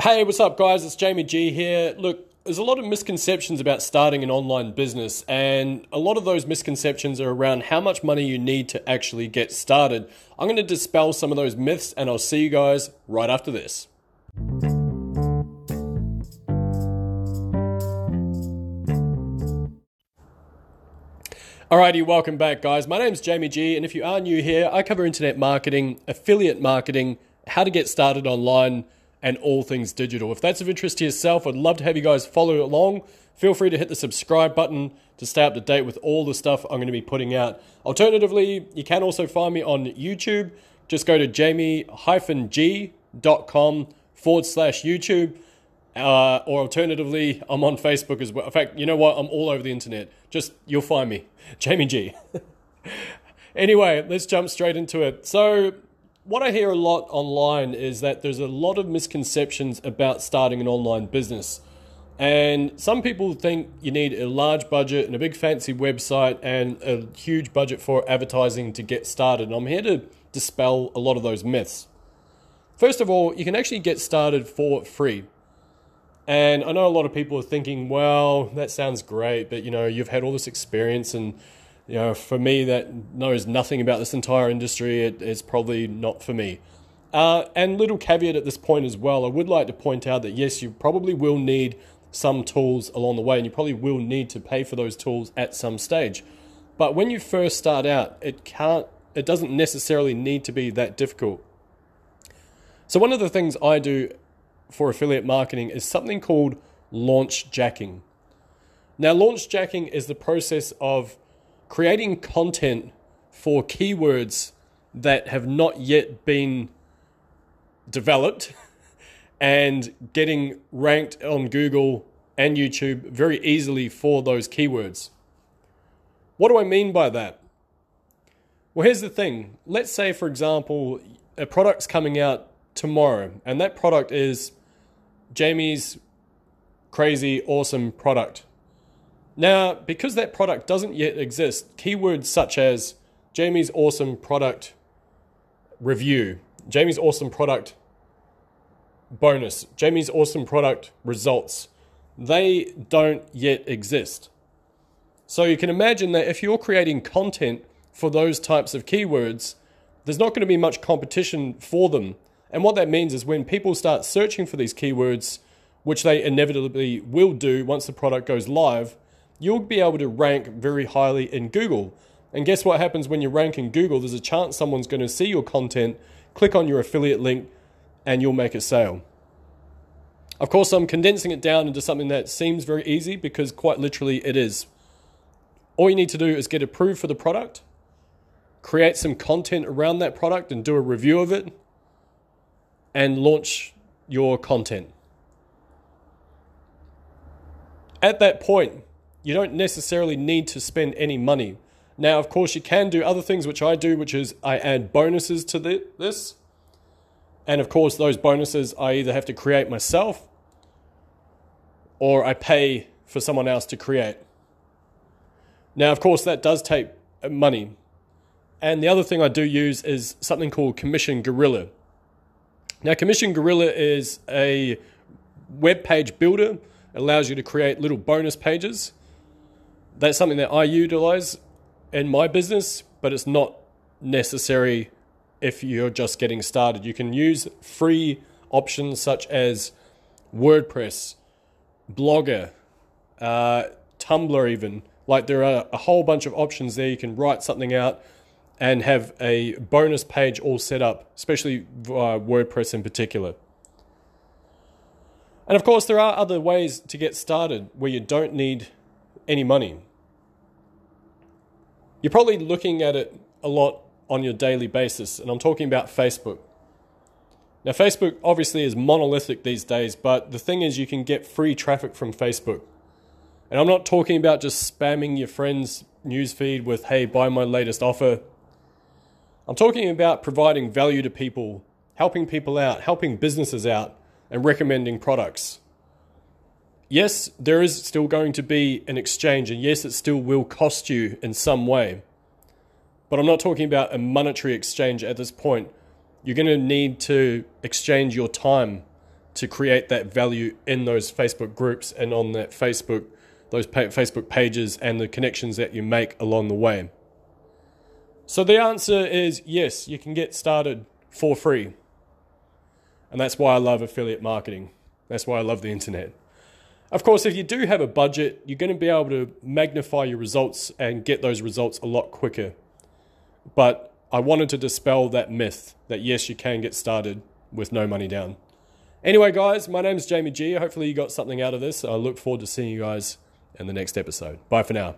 Hey, what's up, guys? It's Jamie G here. Look, there's a lot of misconceptions about starting an online business, and a lot of those misconceptions are around how much money you need to actually get started. I'm going to dispel some of those myths, and I'll see you guys right after this. Alrighty, welcome back, guys. My name's Jamie G, and if you are new here, I cover internet marketing, affiliate marketing, how to get started online and all things digital. If that's of interest to yourself, I'd love to have you guys follow along. Feel free to hit the subscribe button to stay up to date with all the stuff I'm going to be putting out. Alternatively, you can also find me on YouTube. Just go to jamie-g.com forward slash YouTube. Uh, or alternatively, I'm on Facebook as well. In fact, you know what? I'm all over the internet. Just, you'll find me. Jamie G. anyway, let's jump straight into it. So, what I hear a lot online is that there's a lot of misconceptions about starting an online business. And some people think you need a large budget and a big fancy website and a huge budget for advertising to get started. And I'm here to dispel a lot of those myths. First of all, you can actually get started for free. And I know a lot of people are thinking, well, that sounds great, but you know, you've had all this experience and you know, for me that knows nothing about this entire industry, it, it's probably not for me. Uh, and little caveat at this point as well, I would like to point out that yes, you probably will need some tools along the way, and you probably will need to pay for those tools at some stage. But when you first start out, it can't, it doesn't necessarily need to be that difficult. So one of the things I do for affiliate marketing is something called launch jacking. Now, launch jacking is the process of creating content for keywords that have not yet been developed and getting ranked on Google and YouTube very easily for those keywords. What do I mean by that? Well, here's the thing. Let's say, for example, a product's coming out tomorrow, and that product is Jamie's crazy, awesome product. Now, because that product doesn't yet exist, keywords such as Jamie's awesome product review, Jamie's awesome product bonus, Jamie's awesome product results, they don't yet exist. So you can imagine that if you're creating content for those types of keywords, there's not going to be much competition for them. And what that means is when people start searching for these keywords, which they inevitably will do once the product goes live, you'll be able to rank very highly in Google. And guess what happens when you rank in Google? There's a chance someone's going to see your content, click on your affiliate link, and you'll make a sale. Of course, I'm condensing it down into something that seems very easy because quite literally it is. All you need to do is get approved for the product, create some content around that product and do a review of it, and launch your content. At that point, you don't necessarily need to spend any money. Now, of course, you can do other things, which I do, which is I add bonuses to the, this. And of course, those bonuses I either have to create myself or I pay for someone else to create. Now, of course, that does take uh, money. And the other thing I do use is something called Commission Gorilla. Now, Commission Gorilla is a web page builder, it allows you to create little bonus pages that's something that I utilize in my business, but it's not necessary if you're just getting started. You can use free options such as WordPress, Blogger, uh, Tumblr, even. Like there are a whole bunch of options there. You can write something out and have a bonus page all set up, especially uh, WordPress in particular. And of course, there are other ways to get started where you don't need any money. You're probably looking at it a lot on your daily basis, and I'm talking about Facebook. Now, Facebook obviously is monolithic these days, but the thing is, you can get free traffic from Facebook. And I'm not talking about just spamming your friend's newsfeed with, hey, buy my latest offer. I'm talking about providing value to people, helping people out, helping businesses out, and recommending products yes, there is still going to be an exchange, and yes, it still will cost you in some way. But I'm not talking about a monetary exchange at this point. You're going to need to exchange your time to create that value in those Facebook groups and on that Facebook those Facebook pages and the connections that you make along the way. So the answer is yes, you can get started for free. And that's why I love affiliate marketing. That's why I love the internet. Of course, if you do have a budget, you're going to be able to magnify your results and get those results a lot quicker. But I wanted to dispel that myth that yes, you can get started with no money down. Anyway, guys, my name is Jamie G. Hopefully, you got something out of this. I look forward to seeing you guys in the next episode. Bye for now.